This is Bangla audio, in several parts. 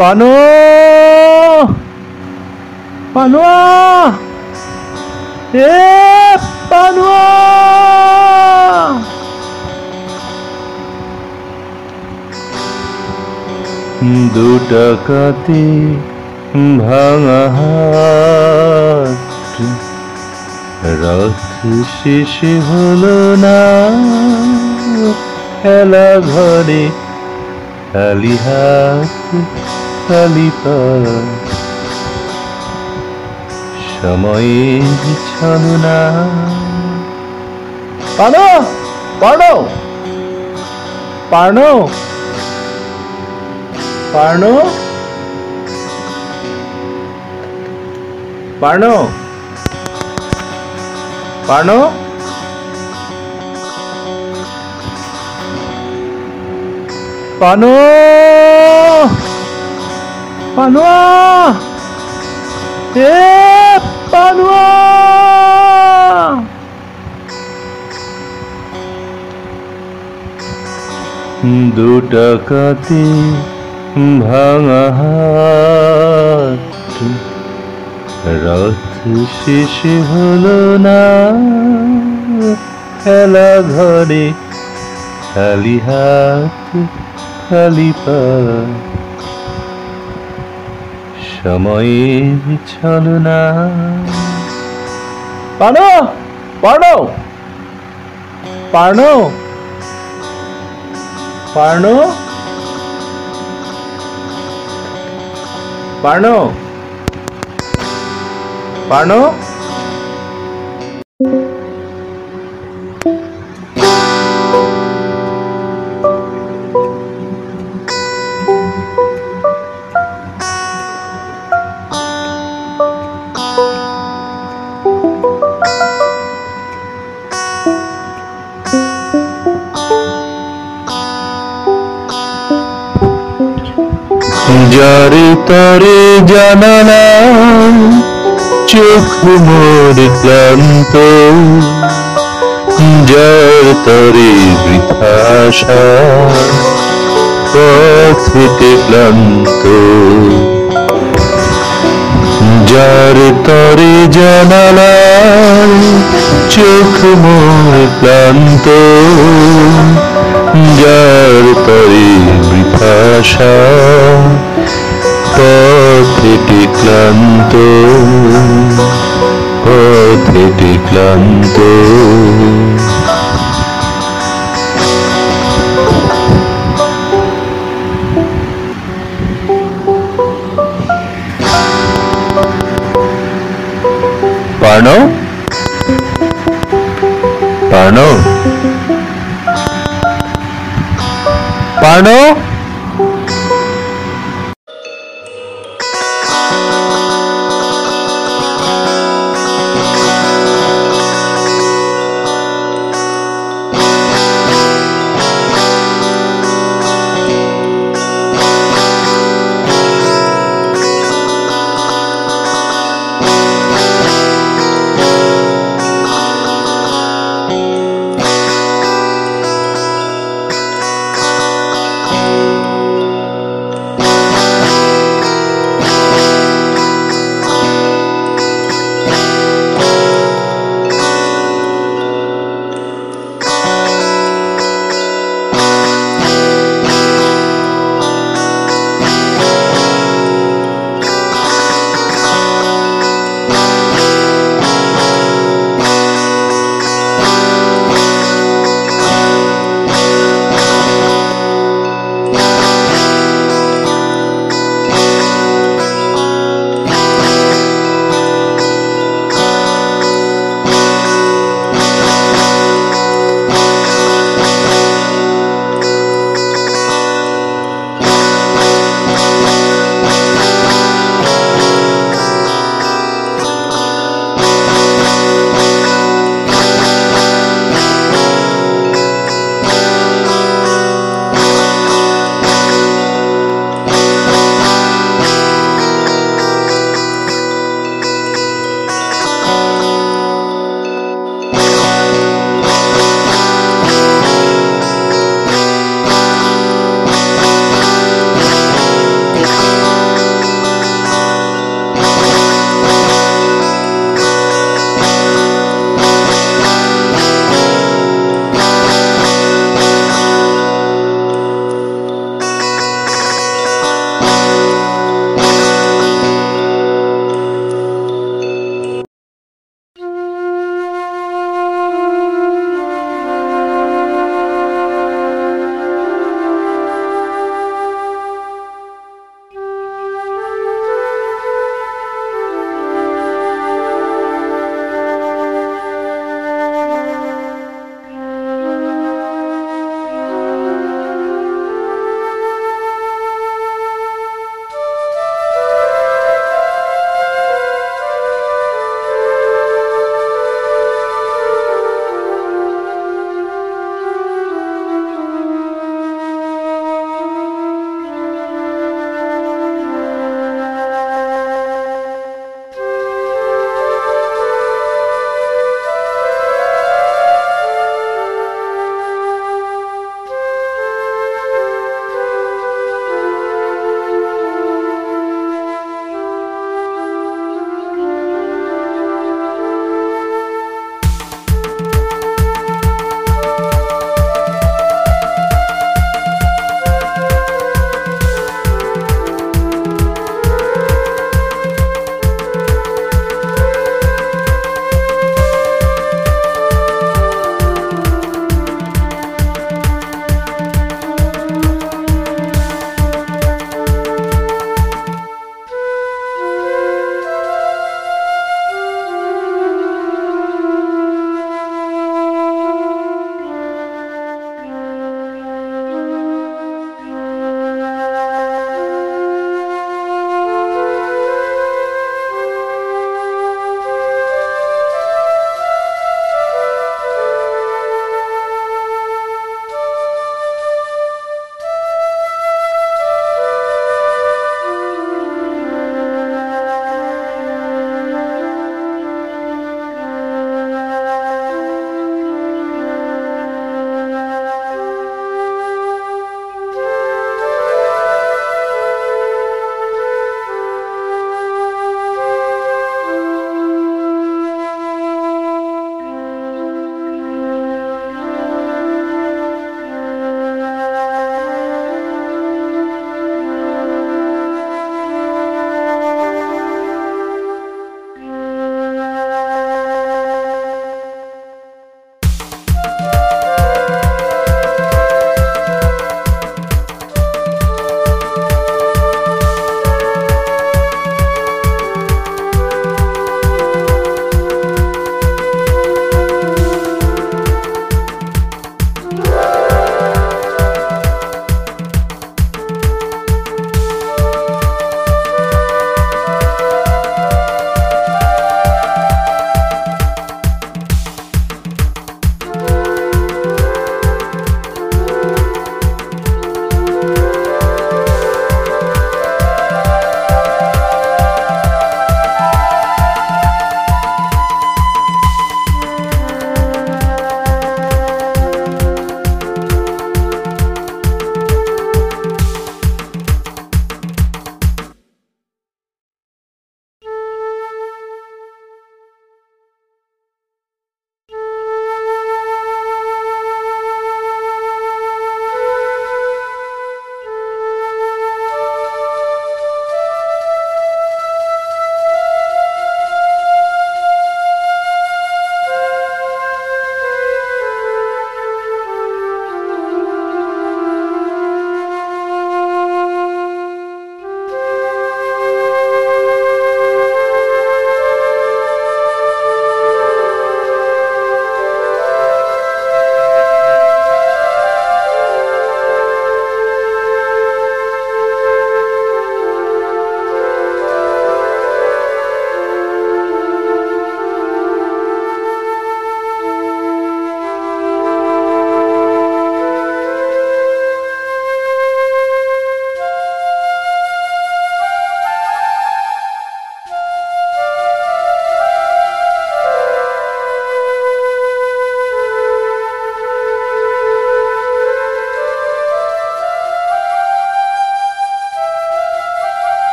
পানো। পানোয়া এ পানোয়া দু টাকাতে ভাঙা হাত। রাত শেষ হলো না। খেলা ঘরে খালি হাত। পা সময়ের ছলনা। পানো পানো পানো পানো পানো পানো পানো পানোয়া! এ পানোয়া! দু ভাঙা হাত। রাত শেষ হলো না। খেলা ঘরে খালি হাত, খালি পা। সময়ের ছলনা। পানো পানো পানো পানো পানো পানো তারে জানালা চোখ মোর ক্লান্ত। যার তরে বৃথাশা পথ হেঁটে ক্লান্ত। যার তরে জানালা চোখ মোর ক্লান্ত। যার তরে বৃথাশা পথেটি ক্লান্ত পথেটি ক্লান্ত പാണോ പാണോ പാണോ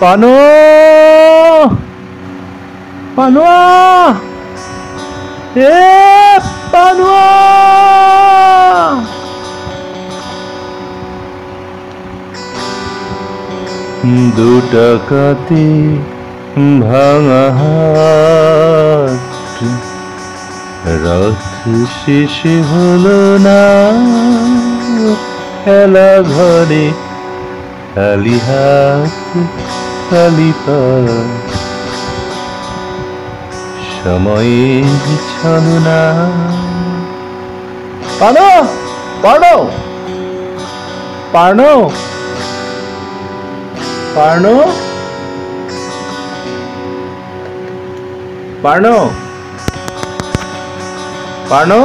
পানো। পানোয়া এ পানোয়া দু ভাঙা হাট রথ শেষ হলো না। খেলা ঘরে খালি হাত। পা সময়ের ছলনা পানো পানো পানো পানো পানো পানো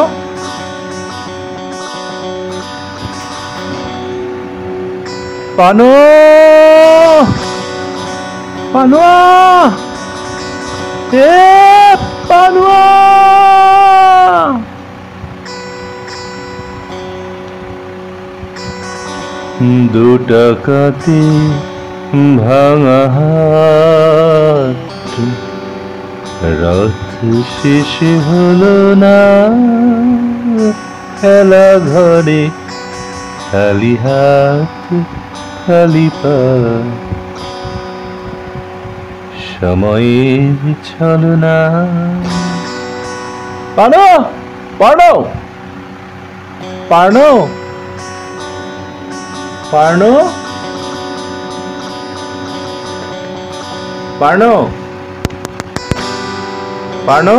পানো পানোয়া! এ পানোয়া! দু টাকাতে ভাঙা হাট রথ শেষ হলো না। খেলা ঘরে খালি হাত, খালি পা। সময়ের ছলনা পানো পানো পানো পানো পানো পানো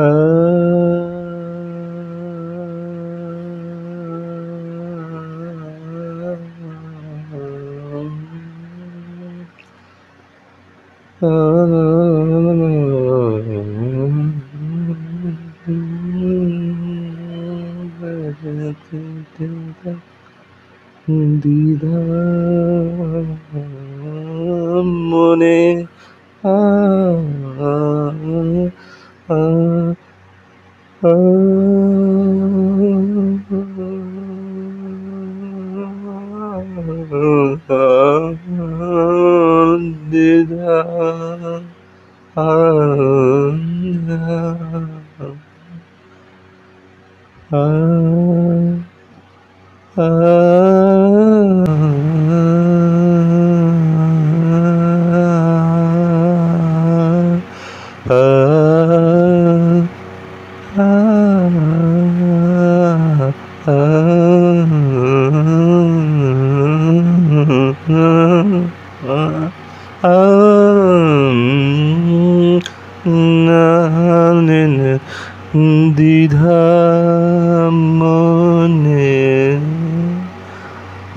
Uh,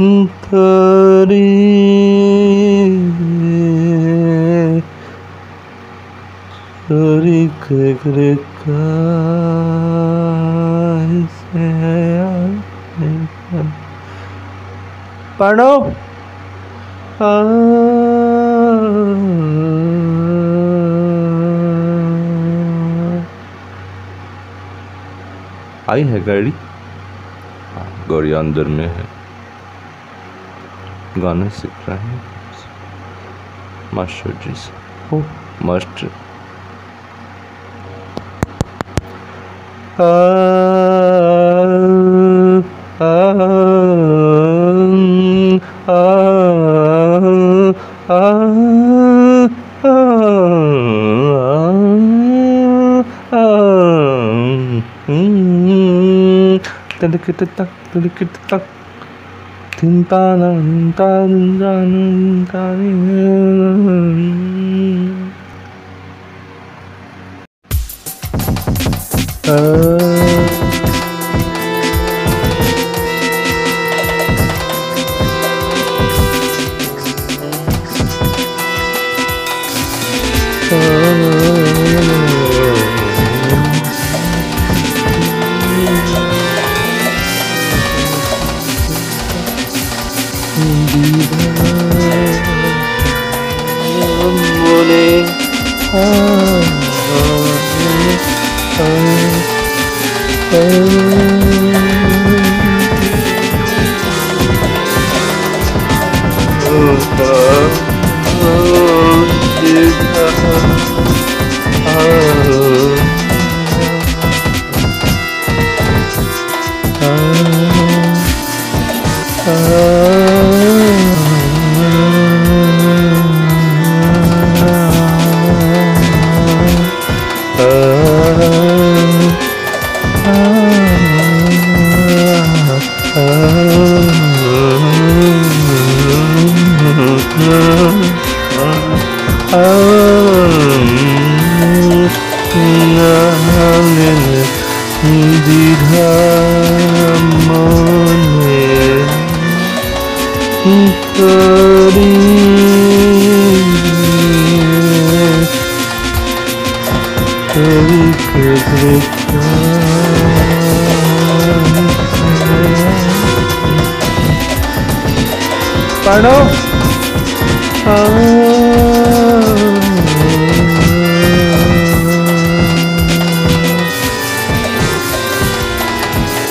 Tari Tari kagre पढ़ो। आई है गाड़ी? हाँ, गाड़ी अंदर में है। गाने सीख रहे हैं मास्टर जी से ओ master tak tak tak Tintanan, tan, tan, tan, tan, tan,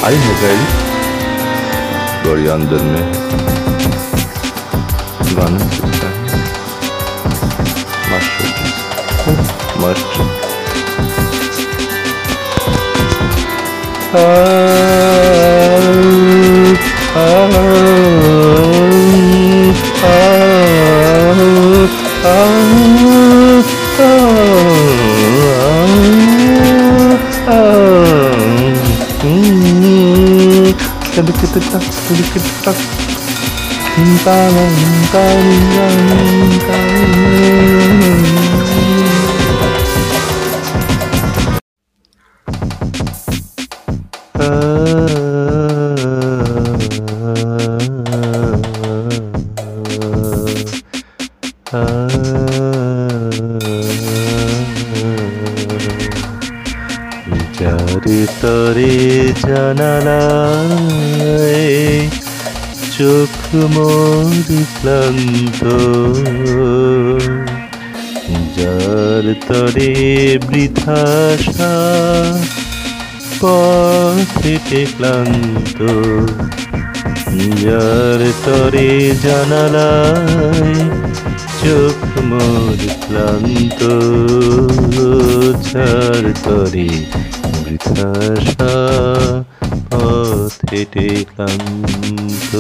Aí, meu velho, Dorian dormir. Vanı sütten. Maşrut. Maşrut. Aaaa. You tak, tak, tak, tak, tak, tak, tak, tak, tak, tak, tak, tak, tak, tak, tak, মোর ক্লান্ত। যার তরে বৃথাশা পথেতে ক্লান্ত। যার তরে জানালায় চোখ মোর ক্লান্ত। যার তরে বৃথাশা পথেতে ক্লান্ত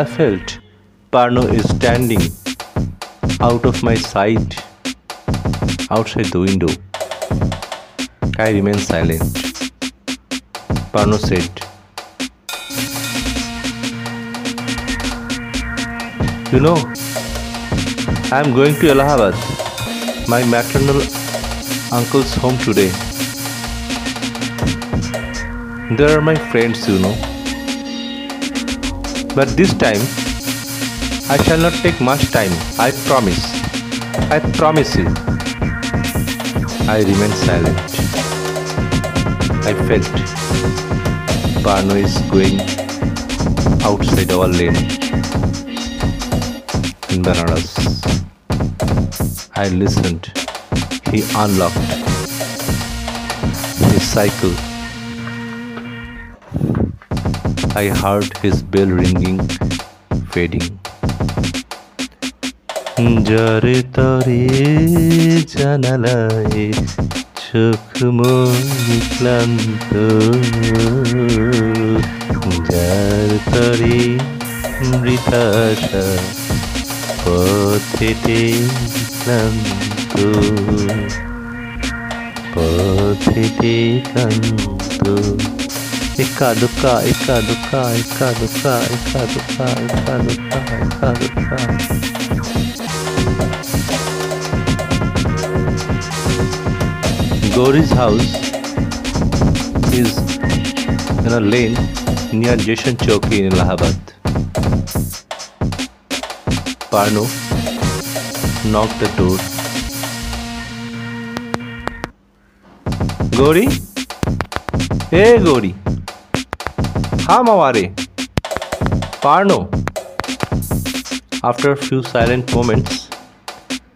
I felt Parno is standing out of my sight outside the window. I remained silent. Parno said, You know, I am going to Allahabad, my maternal uncle's home today. There are my friends, you know. But this time, I shall not take much time. I promise. I promise you. I remained silent. I felt Parno is going outside our lane in Banaras. I listened. He unlocked his cycle. I heard his bell ringing, fading. যারে তরে জানালায় চোখ মন ক্লান্ত যার তরে মৃতাশা পথেতে ক্লান্ত ಕಂತು ಪಥಿತಿ ಕಂತು ಇಕ್ಕ ದುಃಖ ಇಕ್ಕ ದುಃಖ ಇಕ್ಕ ದುಃಖ ಇಕ್ಕ ದುಃಖ ಇಕ್ಕ ದುಃಖ ಇಕ್ಕ ದುಃಖ Gauri's house is in a lane near Jaishan Chowki in Allahabad. Parno knocked the door Hey Gauri. Ham aware. Parno. After a few silent moments,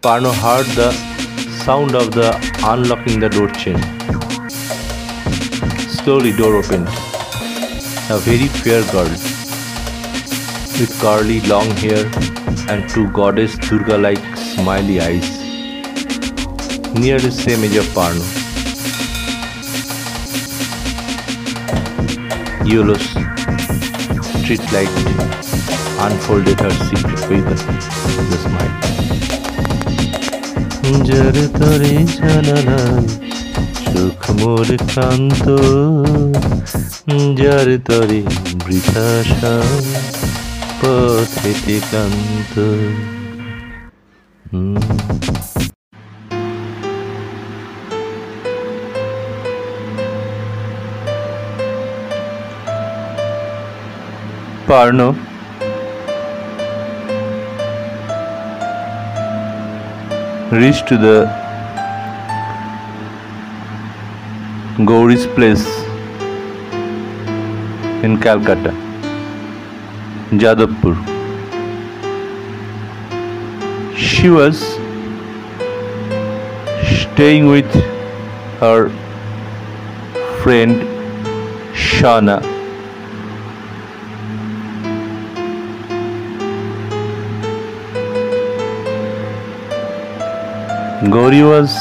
Parno heard the sound of the unlocking the door chain. Slowly door opened. A very fair girl with curly long hair and two goddess Durga like smiley eyes. Near the same age of Parno. Yellow's street light unfolded her secret weapon, the smile. যার তরে জানালাম চোখ মোর ক্লান্ত যার তরে বৃথাশা পথেতে ক্লান্ত। Parno reached the Gauri's place in Calcutta, Jadavpur. She was staying with her friend Shana. Gauri was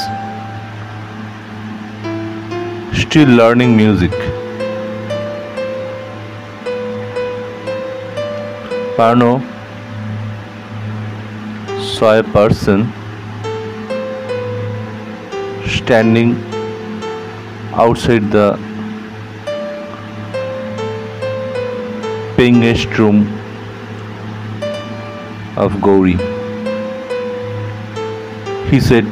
still learning music. Parno saw a person standing outside the paying guest room of Gauri. He said,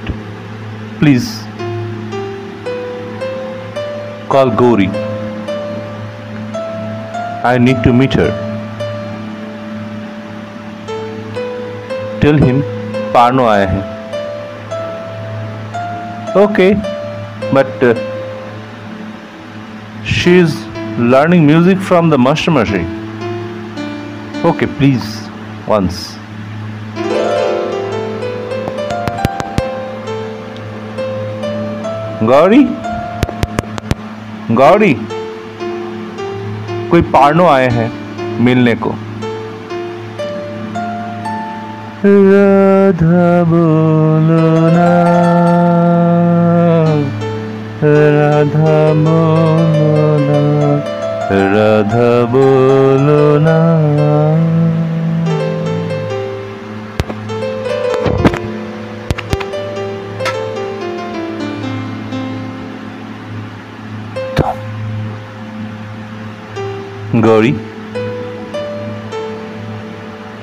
Please call Gauri. I need to meet her. Tell him पार्नो आया है Okay, but uh, she is learning music from the master machine. Okay, please, once. Gauri Gauri कोई पार्नो आए हैं मिलने को। राधा बोलो ना। राधा बोलो ना। राधा बोलो ना। Gauri,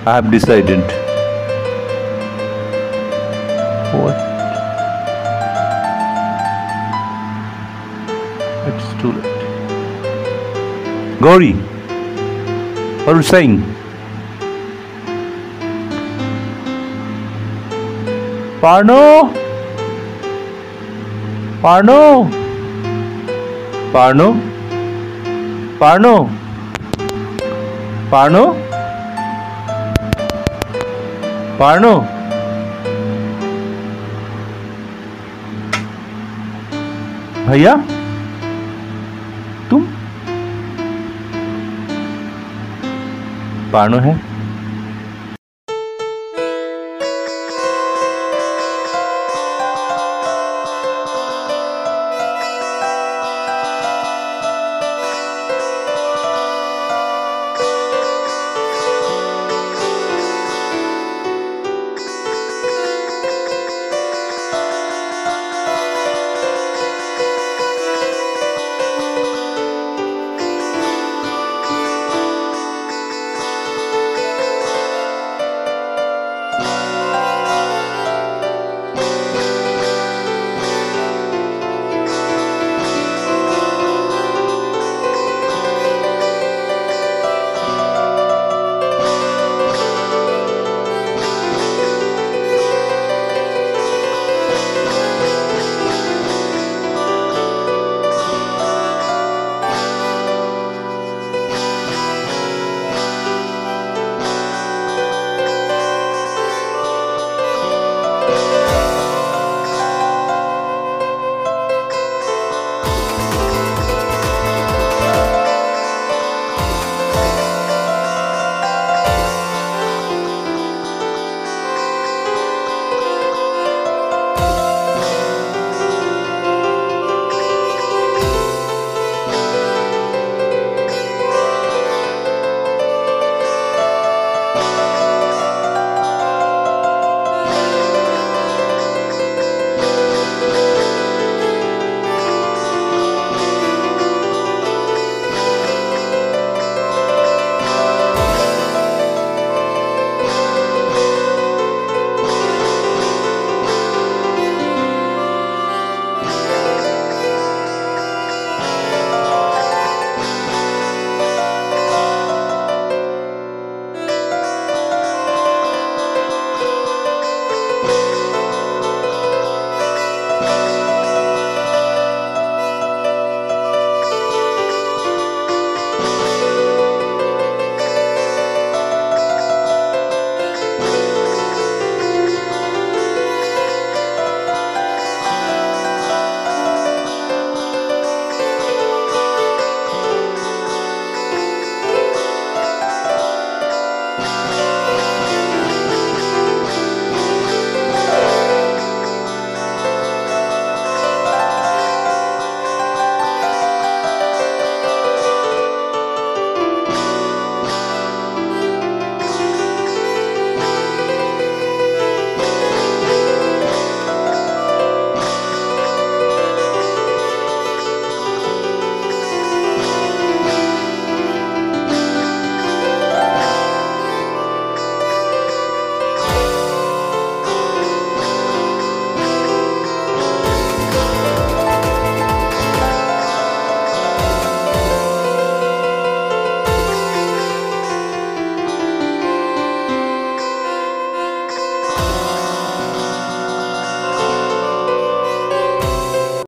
I have decided. What? It's too late. Gauri, what are you saying? Parno? Parno? Parno? Parno? पार्नो पार्नो भैया? तुम? पार्नो है।